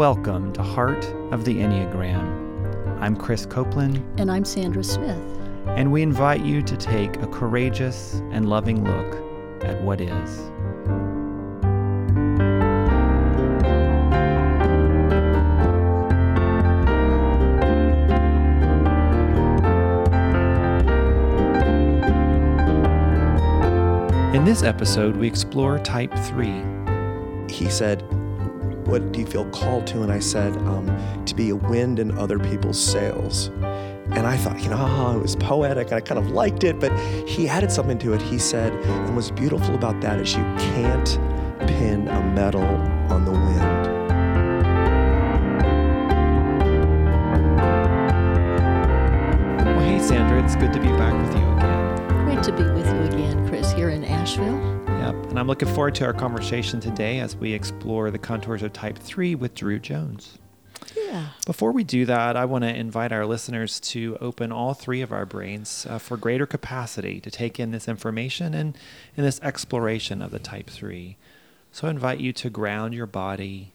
Welcome to Heart of the Enneagram. I'm Chris Copeland. And I'm Sandra Smith. And we invite you to take a courageous and loving look at what is. In this episode, we explore Type 3. He said, what do you feel called to? And I said, um, to be a wind in other people's sails. And I thought, you know, oh, it was poetic and I kind of liked it, but he added something to it. He said, and what's beautiful about that is you can't pin a medal on the wind. Well, hey, Sandra, it's good to be back with you again. Great to be with you again, Chris, here in Asheville. Yep. And I'm looking forward to our conversation today as we explore the contours of type 3 with Drew Jones. Yeah. Before we do that, I want to invite our listeners to open all three of our brains uh, for greater capacity to take in this information and in this exploration of the type 3. So I invite you to ground your body,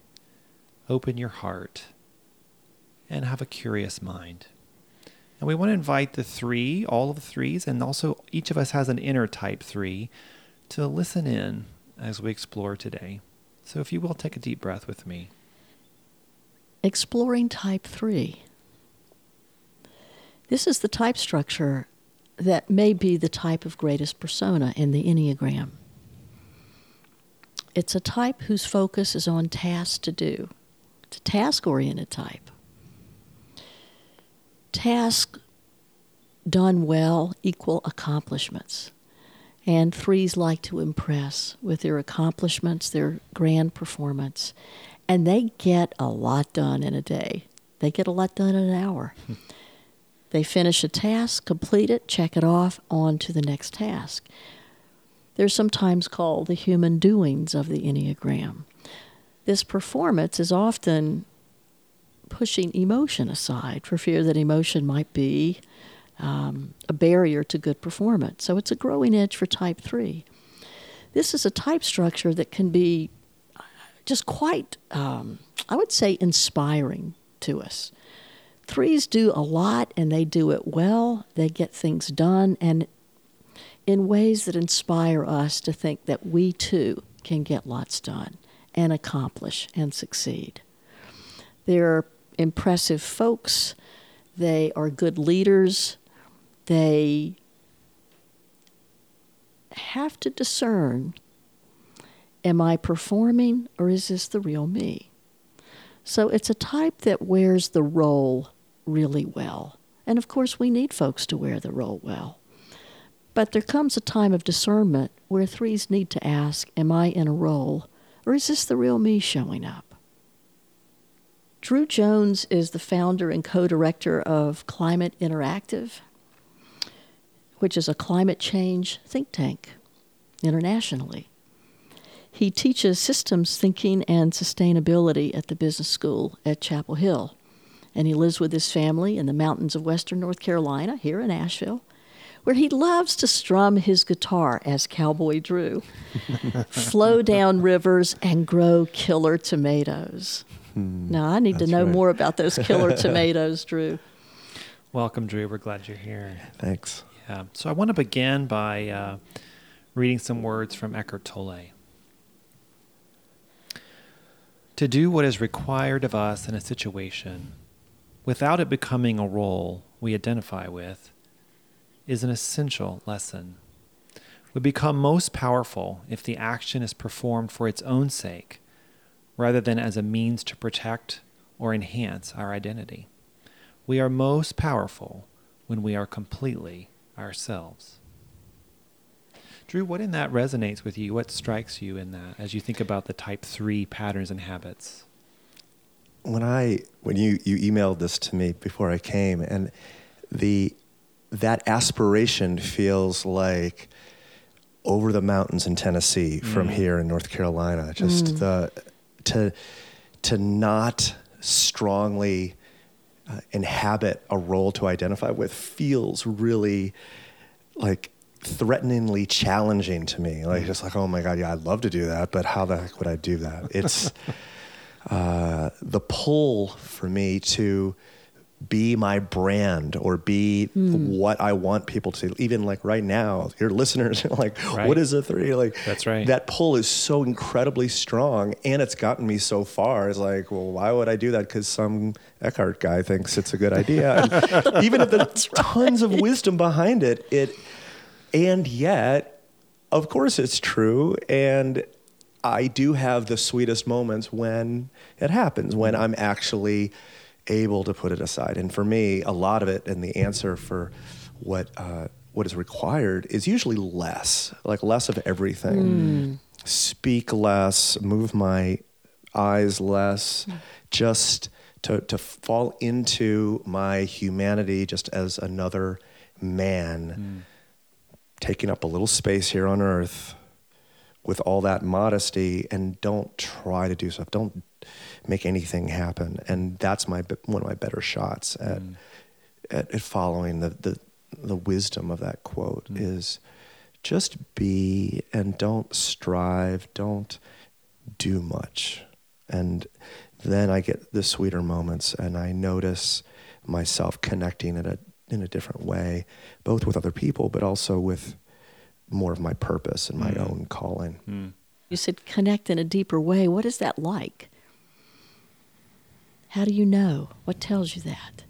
open your heart, and have a curious mind. And we want to invite the three, all of the threes, and also each of us has an inner type 3 to listen in as we explore today. So, if you will, take a deep breath with me. Exploring type 3. This is the type structure that may be the type of greatest persona in the Enneagram. It's a type whose focus is on tasks to do. It's a task oriented type. Tasks done well equal accomplishments. And threes like to impress with their accomplishments, their grand performance. And they get a lot done in a day. They get a lot done in an hour. they finish a task, complete it, check it off, on to the next task. They're sometimes called the human doings of the Enneagram. This performance is often pushing emotion aside for fear that emotion might be um, a barrier to good performance. So it's a growing edge for type 3. This is a type structure that can be just quite, um, I would say, inspiring to us. Threes do a lot and they do it well, they get things done, and in ways that inspire us to think that we too can get lots done and accomplish and succeed. They're impressive folks, they are good leaders, they have to discern am I performing or is this the real me? So it's a type that wears the role really well. And of course, we need folks to wear the role well. But there comes a time of discernment where threes need to ask Am I in a role or is this the real me showing up? Drew Jones is the founder and co director of Climate Interactive, which is a climate change think tank internationally. He teaches systems thinking and sustainability at the business school at Chapel Hill. And he lives with his family in the mountains of western North Carolina, here in Asheville, where he loves to strum his guitar as Cowboy Drew, flow down rivers, and grow killer tomatoes. Hmm, now, I need to know right. more about those killer tomatoes, Drew. Welcome, Drew. We're glad you're here. Thanks. Yeah. So I want to begin by uh, reading some words from Eckhart Tolle. To do what is required of us in a situation without it becoming a role we identify with is an essential lesson. We become most powerful if the action is performed for its own sake rather than as a means to protect or enhance our identity. We are most powerful when we are completely ourselves. Drew, what in that resonates with you? What strikes you in that as you think about the type three patterns and habits? When I when you, you emailed this to me before I came and the that aspiration feels like over the mountains in Tennessee mm. from here in North Carolina. Just mm. the to to not strongly uh, inhabit a role to identify with feels really like threateningly challenging to me. Like just like, oh my god, yeah, I'd love to do that, but how the heck would I do that? It's uh, the pull for me to be my brand or be hmm. what I want people to even like right now your listeners are like Right. what is a three? Like That's right. that pull is so incredibly strong and it's gotten me so far. It's like well why would I do that? Because some Eckhart guy thinks it's a good idea. Even if there's tons of wisdom behind it it and yet of course it's true and I do have the sweetest moments when it happens, when hmm. I'm actually able to put it aside. And for me, a lot of it and the answer for what uh, what is required is usually less, like less of everything. Speak less, move my eyes less, just to, to fall into my humanity just as another man taking up a little space here on earth with all that modesty and don't try to do stuff don't make anything happen. And that's my one of my better shots at mm. at, at following the, the the wisdom of that quote mm. is just be and don't strive don't do much. And then i get the sweeter moments and i notice myself connecting in a in a different way both with other people but also with more of my purpose and my mm. own calling. You said connect in a deeper way. What is that like? How do you know? What tells you that?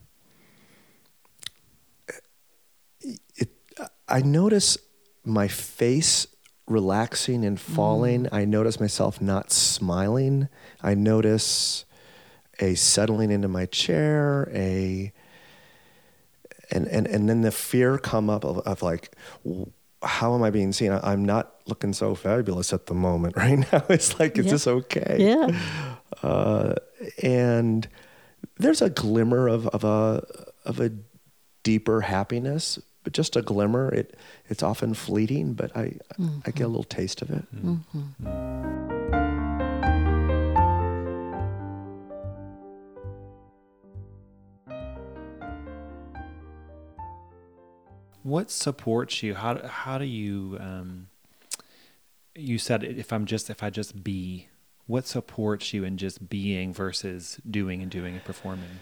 it, I notice my face relaxing and falling. I notice myself not smiling. I notice a settling into my chair, a and and and then the fear come up of, of like how am I being seen? I, I'm not looking so fabulous at the moment right now. It's like, is Yeah. this okay? Yeah. uh, and there's a glimmer of, of a of a deeper happiness, but just a glimmer. It it's often fleeting, but I I get a little taste of it. What supports you? How how do you um you said if I'm just if I just be, what supports you in just being versus doing and doing and performing?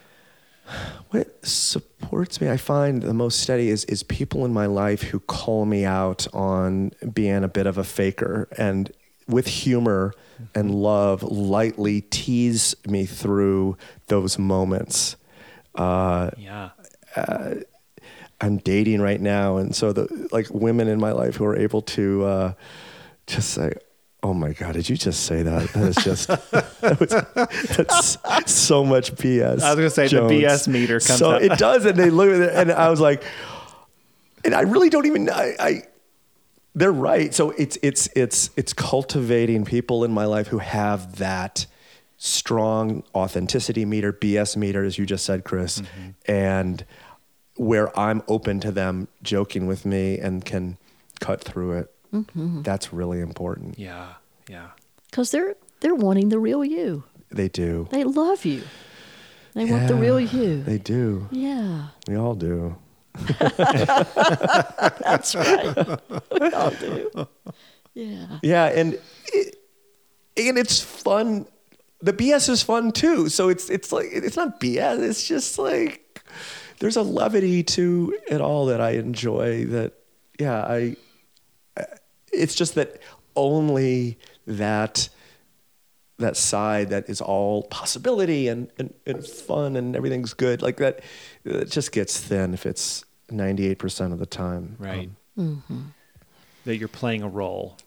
What supports me, I find the most steady is is people in my life who call me out on being a bit of a faker and with humor and love lightly tease me through those moments. Uh, Yeah. I'm dating right now, and so the like women in my life who are able to uh, just say, "Oh my God, did you just say that? That is just that was, that's so much BS." I was gonna say, the BS meter comes So up. it does, and they look at it, and I was like, and I really don't even I. I they're right. So it's it's it's it's cultivating people in my life who have that strong authenticity meter, BS meter, as you just said, Chris, mm-hmm. and where I'm open to them joking with me and can cut through it. Mm-hmm. That's really important. Yeah. Yeah. Because they're they're wanting the real you. They do. They love you. They want the real you. They do. yeah, We all do. that's right. we all do. Yeah. Yeah, and it, and it's fun. The BS is fun too. So it's it's like it's not BS. It's just like there's a levity to it all that I enjoy. That yeah, I. It's just that only that that side that is all possibility and, and, and fun and everything's good like that it just gets thin if it's 98% of the time Right. Um, That you're playing a role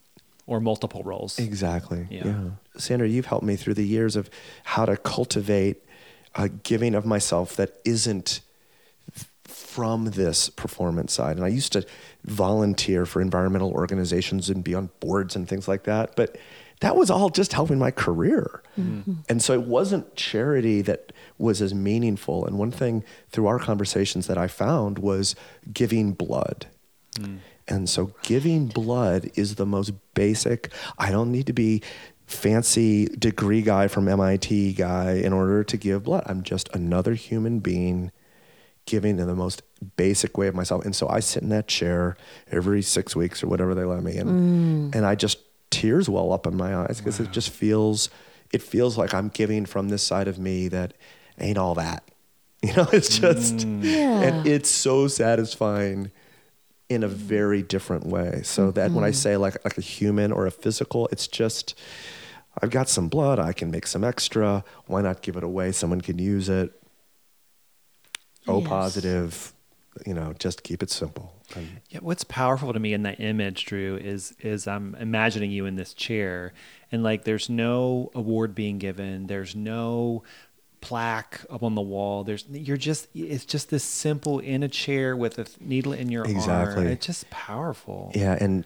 or multiple roles. Exactly. Yeah. Yeah. Sandra, you've helped me through the years of how to cultivate a giving of myself that isn't f- from this performance side. And I used to volunteer for environmental organizations and be on boards and things like that. But that was all just helping my career. Mm-hmm. And so it wasn't charity that was as meaningful. And one thing through our conversations that I found was giving blood. Mm. And so giving blood is the most basic. I don't need to be fancy degree guy from MIT guy in order to give blood. I'm just another human being giving in the most basic way of myself. And so I sit in that chair every 6 weeks or whatever they let me and mm. and I just tears well up in my eyes because it just feels it feels like I'm giving from this side of me that ain't all that. You know, it's just, mm. Yeah. and it's so satisfying in a very different way. So that when I mm-hmm. say like like a human or a physical, it's just I've got some blood, I can make some extra. Why not give it away? Someone can use it. O Yes. positive, you know, just keep it simple. And Yeah, what's powerful to me in that image, Drew, is is I'm imagining you in this chair, and like there's no award being given, there's no plaque up on the wall. There's you're just it's just this simple in a chair with a needle in your Exactly. arm. It's just powerful. yeah, and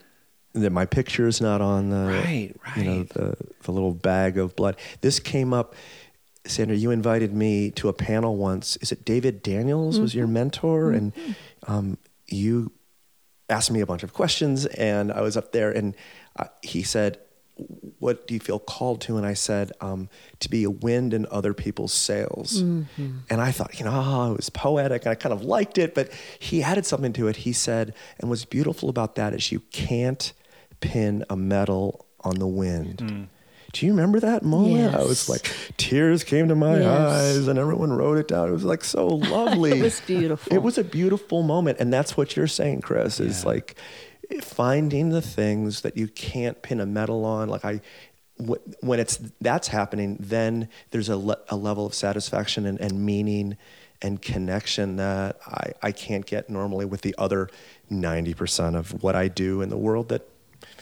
that my picture is not on the Right, right. you know the the little bag of blood. This came up. Sandra, you invited me to a panel once. Is it David Daniels was your mentor, and um, you asked me a bunch of questions, and I was up there, and uh, he said, "What do you feel called to?" And I said, um, "To be a wind in other people's sails." And I thought, you know, oh, it was poetic, and I kind of liked it, but he added something to it. He said, "And what's beautiful about that is you can't pin a medal on the wind." Do you remember that moment? I was like, tears came to my Yes. eyes, and everyone wrote it down. It was like so lovely. It was beautiful. It was a beautiful moment, and that's what you're saying, Chris. Is like finding the things that you can't pin a medal on. Like I, when it's that's happening, then there's a, le- a level of satisfaction and, and meaning and connection that I, I can't get normally with the other ninety percent of what I do in the world that.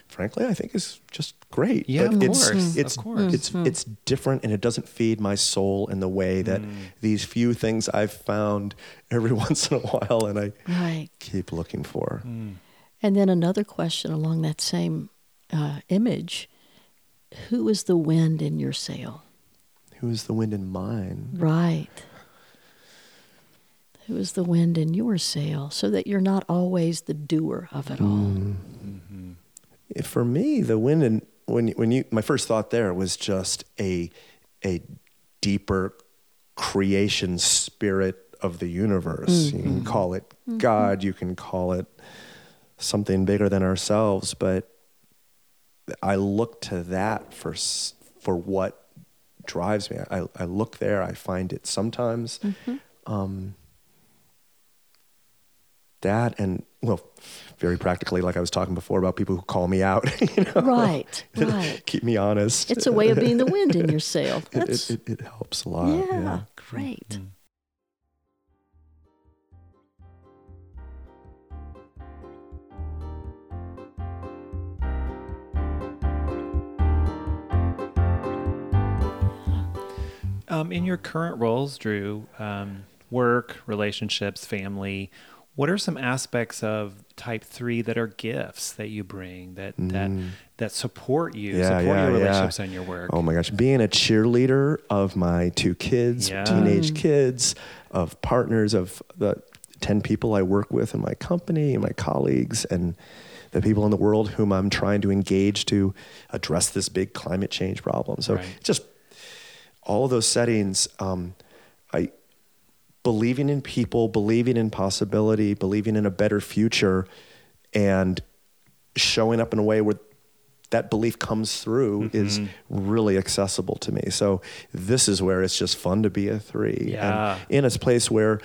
Frankly, I think is just great. Yeah, of it's, course, of It's, course. it's it's different, and it doesn't feed my soul in the way that Mm. these few things I've found every once in a while, and I Right. keep looking for. Mm. And then another question along that same uh, image Who is the wind in your sail? Who is the wind in mine? Right. Who is the wind in your sail so that you're not always the doer of it all? Mm-hmm. For me, the wind in when when you my first thought there was just a a deeper creation spirit of the universe. You can mm-hmm. call it mm-hmm. God, you can call it something bigger than ourselves, but I look to that for for what drives me. I, I look there. I find it sometimes. Mm-hmm. Um, that and well, very practically, like I was talking before about people who call me out. You know, Right, right. keep me honest. It's a way of being the wind in your sail. It, it, it, it helps a lot. yeah, Yeah. great. Um, in your current roles, Drew, um, work, relationships, family, what are some aspects of type three that are gifts that you bring that that that support you, Mm. Yeah, support yeah, your yeah. relationships and your work? Oh my gosh, being a cheerleader of my two kids, Yeah. teenage kids, of partners, of the 10 people I work with in my company, and my colleagues, and the people in the world whom I'm trying to engage to address this big climate change problem. So Right. just all of those settings, um, I believing in people, believing in possibility, believing in a better future, and showing up in a way where that belief comes through mm-hmm. is really accessible to me. So this is where it's just fun to be a three. Yeah. And in a place where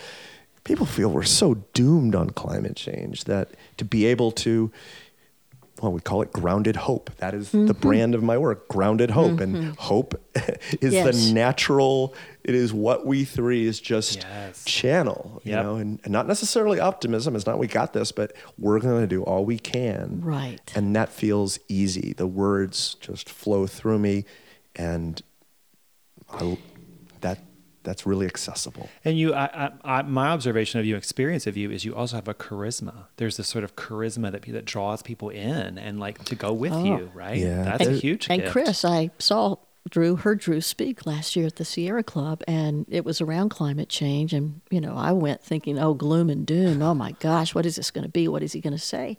people feel we're so doomed on climate change that to be able to well, we call it grounded hope. That is the mm-hmm. brand of my work, grounded hope. And mm-hmm. hope is Yes. the natural, it is what we three is just Yes. channel, you Yep. know, and, and not necessarily optimism. It's not we got this, but we're going to do all we can. Right. And that feels easy. The words just flow through me, and I, that that's really accessible. And you, I, I, I, my observation of you, experience of you, is you also have a charisma. There's this sort of charisma that that draws people in and like to go with Oh. you, right? Yeah. that's a huge. And gift. Chris, I saw Drew, heard Drew speak last year at the Sierra Club, and it was around climate change. And, you know, I went thinking, oh, gloom and doom. Oh my gosh, what is this going to be? What is he going to say?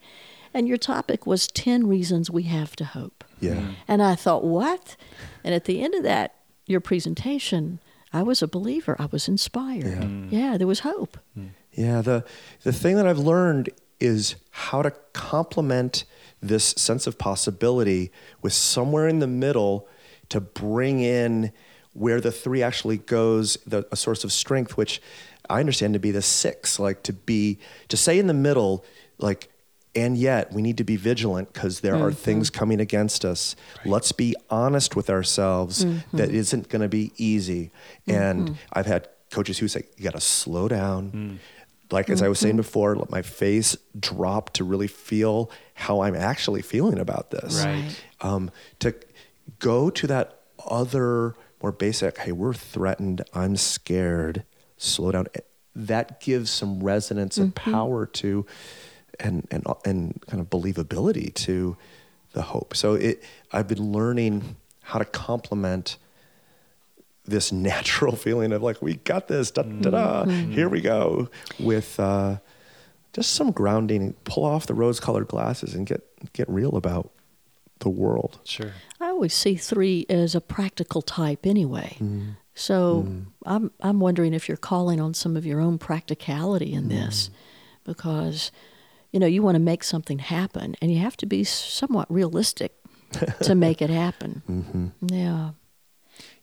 And your topic was 10 reasons we have to hope. Yeah. And I thought, what? And at the end of that, your presentation, I was a believer. I was inspired. Yeah, mm. there was hope. Mm. Yeah, the the thing that I've learned is how to complement this sense of possibility with somewhere in the middle to bring in where the three actually goes, the, a source of strength, which I understand to be the six, like to be, to say in the middle, like, and yet we need to be vigilant because there are mm-hmm. things coming against us. Let's be honest with ourselves mm-hmm. that isn't going to be easy. Mm-hmm. And I've had coaches who say, you got to slow down. Mm. Like, as I was saying before, let my face drop to really feel how I'm actually feeling about this. Right. Um, to go to that other more basic, hey, we're threatened, I'm scared, slow down. That gives some resonance and power to and and and kind of believability to the hope. So it I've been learning how to complement this natural feeling of like we got this da da da. Mm-hmm. Mm-hmm. Here we go with uh, just some grounding. Pull off the rose colored glasses and get get real about the world. Sure. I always see three as a practical type anyway. Mm-hmm. So I'm I'm wondering if you're calling on some of your own practicality in this, because you know you want to make something happen, and you have to be somewhat realistic to make it happen. Mm-hmm. Yeah.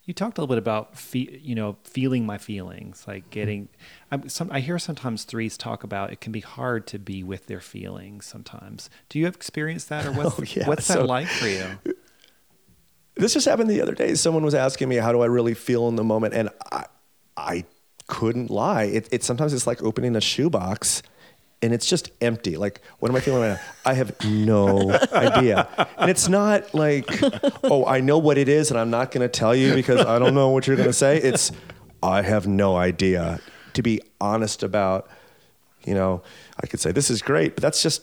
You talked a little bit about fe- you know feeling my feelings, like mm-hmm. getting. I'm, some, I hear sometimes threes talk about it can be hard to be with their feelings. Sometimes, do you have experienced that, or what's Oh, yeah. what's that So- like for you? this just happened the other day. Someone was asking me, "How do I really feel in the moment?" And I, I couldn't lie. It, it sometimes it's like opening a shoebox, and it's just empty. Like, what am I feeling right now? I have no idea. And it's not like, oh, I know what it is, and I'm not going to tell you because I don't know what you're going to say. It's, I have no idea. To be honest about, you know, I could say this is great, but that's just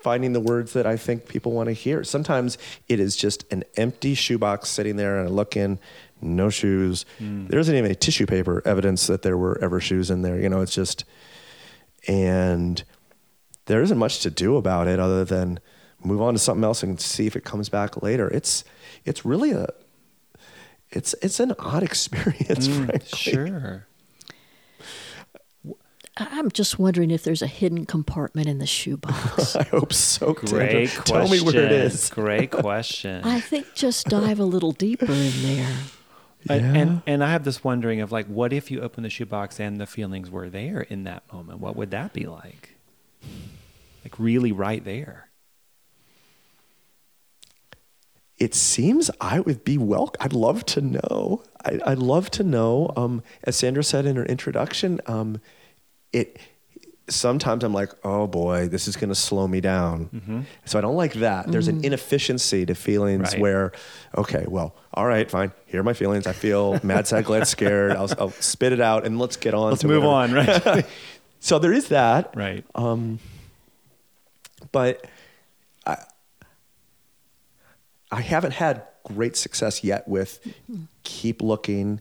finding the words that I think people want to hear. Sometimes it is just an empty shoebox sitting there, and I look in, no shoes. Mm. There isn't even any tissue paper evidence that there were ever shoes in there. You know, it's just, and there isn't much to do about it other than move on to something else and see if it comes back later. It's, it's really a, it's it's an odd experience, mm, frankly. Sure. I- I'm just wondering if there's a hidden compartment in the shoebox. I hope so. Sandra. Great question. Tell me where it is. Great question. I think just dive a little deeper in there. And, Yeah. and and I have this wondering of like, what if you open the shoebox and the feelings were there in that moment? What would that be like? Like really right there. It seems I would be well. I'd love to know. I, I'd love to know. Um, as Sandra said in her introduction, um, it sometimes I'm like, oh boy, this is going to slow me down. So I don't like that. There's an inefficiency to feelings Right. where, okay, well, all right, fine. Here are my feelings. I feel mad, sad, glad, scared. I'll, I'll spit it out and let's get on. Let's to move whatever. on, right? So there is that. right. But I, I haven't had great success yet with keep looking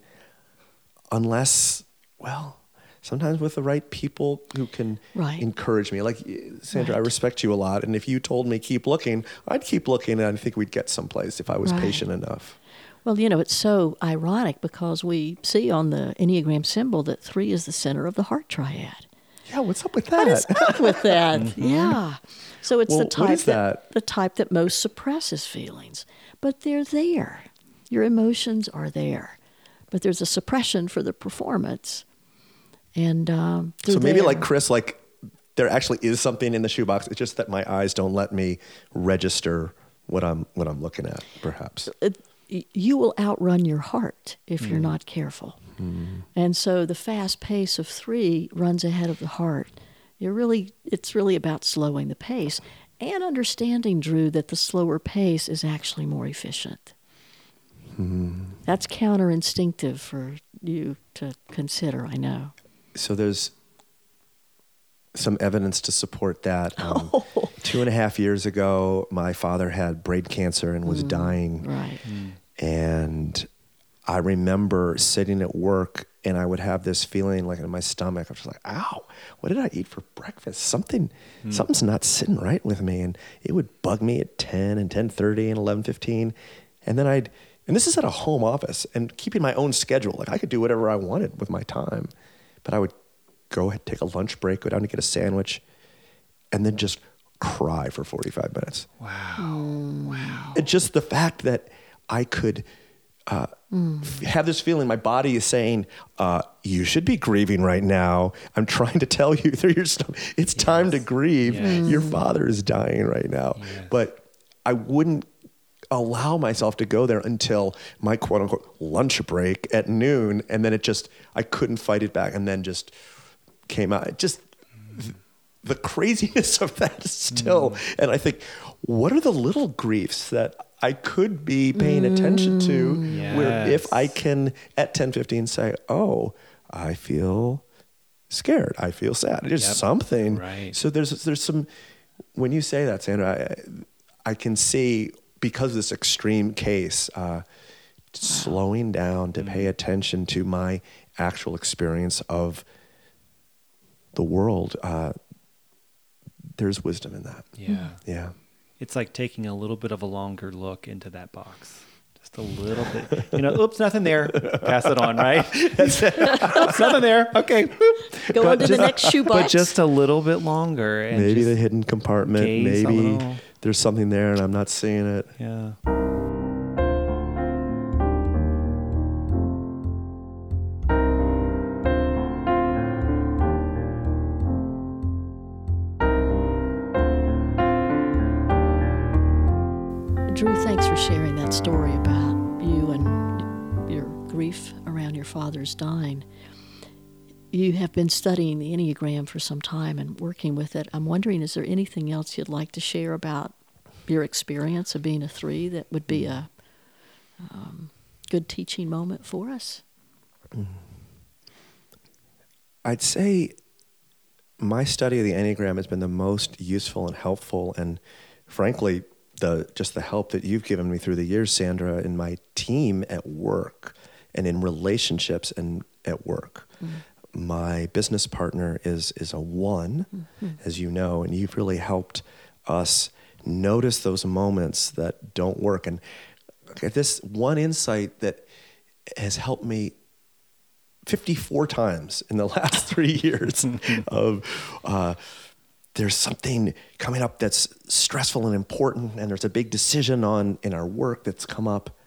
unless well sometimes with the right people who can Right. encourage me like sandra i respect you a lot and if you told me keep looking i'd keep looking and i think we'd get someplace if i was Right. patient enough Well, you know, it's so ironic because we see on the Enneagram symbol that three is the center of the heart triad. Yeah what's up with that What is up with that? Mm-hmm. Yeah. So it's Well, the type is that? the type that most suppresses feelings, but they're there. Your emotions are there, but there's a suppression for the performance, and um, so maybe there. like chris like there actually is something in the shoebox it's just that my eyes don't let me register what i'm what i'm looking at perhaps uh, it, you will outrun your heart if you're hmm. not careful. And so the fast pace of three runs ahead of the heart. You're really, it's really about slowing the pace and understanding, Drew, that the slower pace is actually more efficient. Hmm. That's counterinstinctive for you to consider, I know. so there's some evidence to support that. Um, Two and a half years ago, my father had brain cancer and was mm, dying. Right. Hmm. And I remember sitting at work and I would have this feeling like in my stomach. I was just like, ow, what did I eat for breakfast? Something, hmm. something's not sitting right with me. And it would bug me at 10 and 10.30 and 11.15. And then I'd, and this is at a home office and keeping my own schedule. Like I could do whatever I wanted with my time. But I would go ahead, take a lunch break, go down to get a sandwich, and then just cry for 45 minutes. Wow. And just the fact that I could uh, f- have this feeling. My body is saying, uh, "You should be grieving right now." I'm trying to tell you through your stuff. It's time to grieve. Yes. Your father is dying right now. Yes. But I wouldn't allow myself to go there until my quote unquote lunch break at noon, and then it just I couldn't fight it back, and then just came out. It just th- the craziness of that still, and I think, what are the little griefs that I could be paying attention to? Where if I can at ten fifteen say, oh, I feel scared, I feel sad. There's Yep. something. Right. So there's there's some when you say that, Sandra, I, I can see because of this extreme case, uh, slowing down to Mm. pay attention to my actual experience of the world. Uh, there's wisdom in that. Yeah. Yeah. It's like taking a little bit of a longer look into that box. Just a little bit. You know, oops, nothing there. Pass it on, right? That's it. oops, nothing there. Okay. boop. Go on to the next shoebox. But just a little bit longer. And maybe the hidden compartment. Maybe there's something there and I'm not seeing it. Yeah. Father's dying. You have been studying the Enneagram for some time and working with it. I'm wondering, is there anything else you'd like to share about your experience of being a three that would be a um, good teaching moment for us? I'd say my study of the Enneagram has been the most useful and helpful, and frankly, the just the help that you've given me through the years, Sandra, and my team at work and in relationships and at work. My business partner is is a one, as you know, and you've really helped us notice those moments that don't work. And this one insight that has helped me 54 times in the last three years of uh, there's something coming up that's stressful and important and there's a big decision on in our work that's come up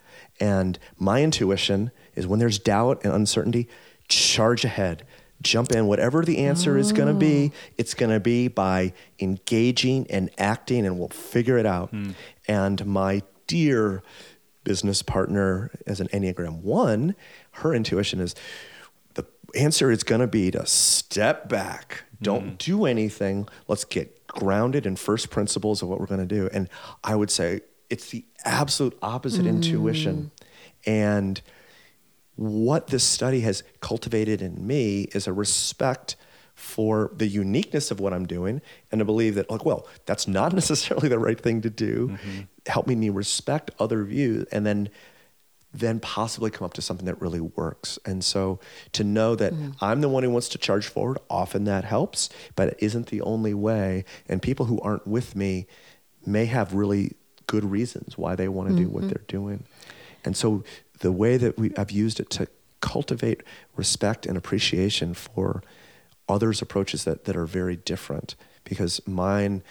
and my intuition is when there's doubt and uncertainty charge ahead jump in whatever the answer is going to be oh. it's going to be by engaging and acting and we'll figure it out hmm. and my dear business partner as an Enneagram 1, her intuition is the answer is going to be to step back. Hmm. Don't do anything. Let's get grounded in first principles of what we're going to do. And I would say it's the absolute opposite hmm. intuition. And what this study has cultivated in me is a respect for the uniqueness of what I'm doing and to believe that, like, well, that's not necessarily the right thing to do. Mm-hmm. Helping me respect other views and then then possibly come up to something that really works. And so to know that mm-hmm. I'm the one who wants to charge forward, often that helps, but it isn't the only way. And people who aren't with me may have really good reasons why they want to do what mm-hmm. they're doing. And so the way that we I've used it to cultivate respect and appreciation for others' approaches that, that are very different because mine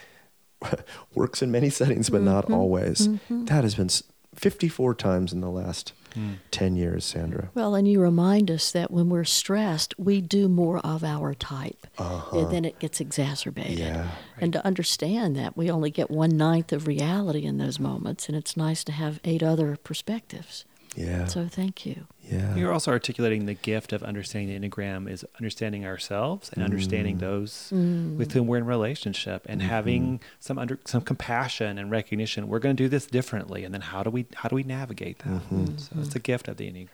works in many settings, but not mm-hmm. always. Mm-hmm. That has been 54 times in the last hmm. 10 years, Sandra. Well, and you remind us that when we're stressed, we do more of our type, uh-huh. and then it gets exacerbated. Yeah. And to understand that we only get one ninth of reality in those moments, and it's nice to have eight other perspectives. Yeah. So thank you. yeah. You're also articulating the gift of understanding the Enneagram is understanding ourselves and understanding mm. those mm. with whom we're in relationship and having mm-hmm. some under some compassion and recognition. We're going to do this differently, and then how do we how do we navigate that? Mm-hmm. Mm-hmm. So it's a gift of the Enneagram.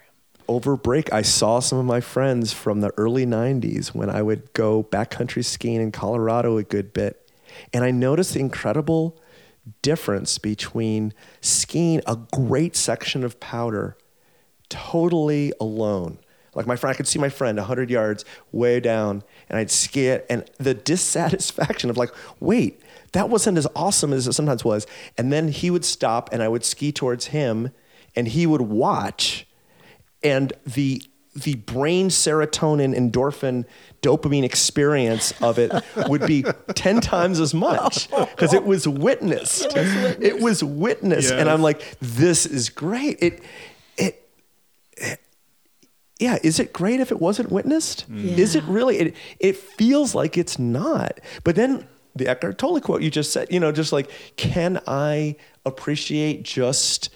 over break, I saw some of my friends from the early 90s when I would go backcountry skiing in Colorado a good bit. And I noticed the incredible difference between skiing a great section of powder totally alone. Like my friend, I could see my friend 100 yards way down, and I'd ski it, and the dissatisfaction of like, wait, that wasn't as awesome as it sometimes was. And then he would stop, and I would ski towards him, and he would watch, and the the brain serotonin, endorphin, dopamine experience of it would be 10 times as much because it was witnessed. It was witnessed. And I'm like, this is great. It, it, yeah, is it great if it wasn't witnessed? Mm. Is it really? It, it feels like it's not. But then the Eckhart Tolle quote you just said, you know, just like, can I appreciate just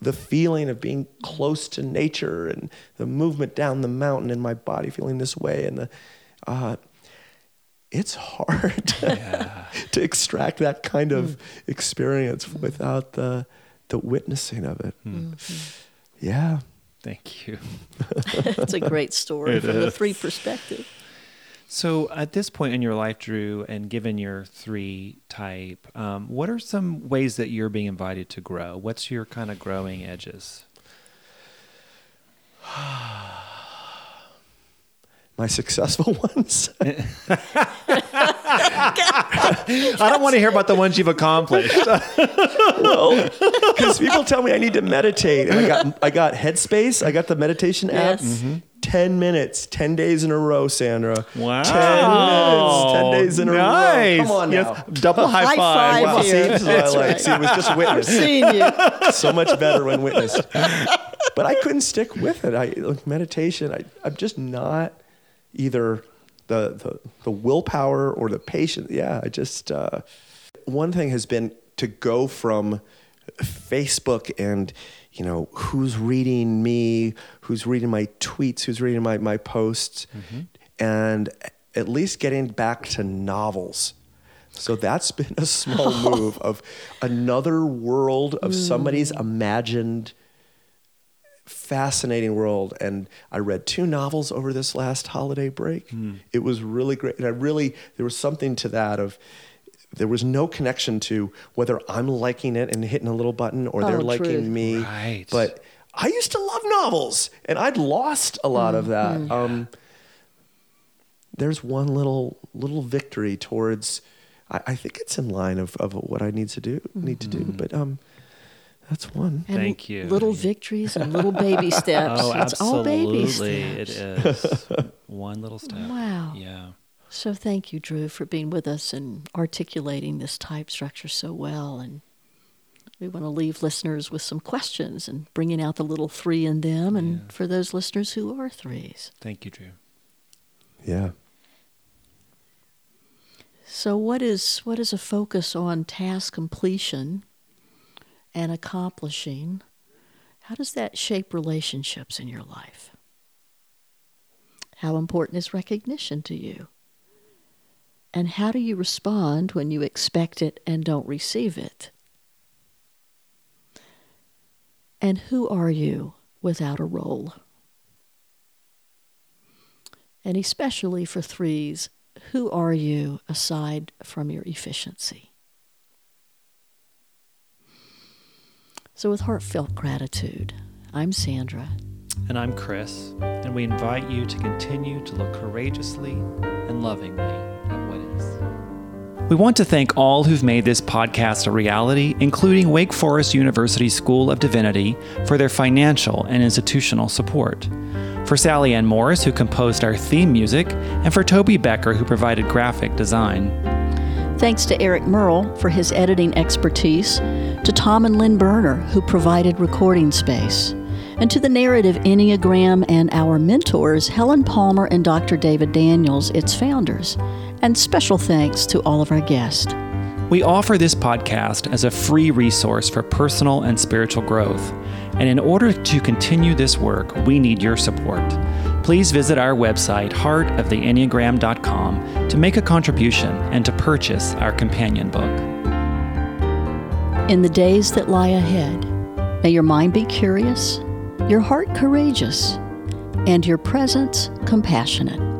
the feeling of being close to nature and the movement down the mountain and my body feeling this way and the, uh, it's hard to extract that kind of mm. experience mm. without the the witnessing of it. Mm. Mm-hmm. Yeah. Thank you. It's a great story It from the three perspective. So, at this point in your life, Drew, and given your three type, um, what are some ways that you're being invited to grow? What's your kind of growing edges? My successful ones. I don't want to hear about the ones you've accomplished. well, because people tell me I need to meditate, and I got I got Headspace, I got the meditation app. Yes. Ten minutes, ten days in a row, Sandra. Wow. Ten minutes, ten days in a row. Come on yes. now. Double high, High five. five Wow, see, this is what I like. right. See, it was just witnessed. Seeing you. so much better when witnessed. But I couldn't stick with it. I like meditation. I, I'm just not either the, the the willpower or the patience. Yeah, I just uh, one thing has been to go from Facebook and you know who's reading me, who's reading my tweets, who's reading my my posts, mm-hmm. and at least getting back to novels. So that's been a small move of another world of mm. somebody's imagined fascinating world. And I read two novels over this last holiday break. Hmm. It was really great. And I really there was something to that of there was no connection to whether I'm liking it and hitting a little button or they're Oh, liking truth. me. Right. But I used to love novels and I'd lost a lot of that. Mm-hmm. Um, there's one little little victory towards I, I think it's in line of, of what I need to do need to Mm-hmm. do. But um that's one. And Thank you. Little victories and little baby steps. Oh, it's all baby absolutely. steps. It is. One little step. Wow. Yeah. So thank you, Drew, for being with us and articulating this type structure so well. And we want to leave listeners with some questions and bringing out the little three in them. And for those listeners who are threes. Thank you, Drew. Yeah. So what is what is a focus on task completion and accomplishing? How does that shape relationships in your life? How important is recognition to you? And how do you respond when you expect it and don't receive it? And who are you without a role? And especially for threes, who are you aside from your efficiency? So, with heartfelt gratitude, I'm Sandra. And I'm Chris, and we invite you to continue to look courageously and lovingly. We want to thank all who've made this podcast a reality, including Wake Forest University School of Divinity, for their financial and institutional support. For Sally Ann Morris, who composed our theme music, and for Toby Becker, who provided graphic design. Thanks to Eric Merle for his editing expertise, to Tom and Lynn Berner, who provided recording space, and to the Narrative Enneagram and our mentors, Helen Palmer and Dr. David Daniels, its founders. And special thanks to all of our guests. We offer this podcast as a free resource for personal and spiritual growth. And in order to continue this work, we need your support. Please visit our website, heartoftheenneagram.com, to make a contribution and to purchase our companion book. In the days that lie ahead, may your mind be curious, your heart courageous, and your presence compassionate.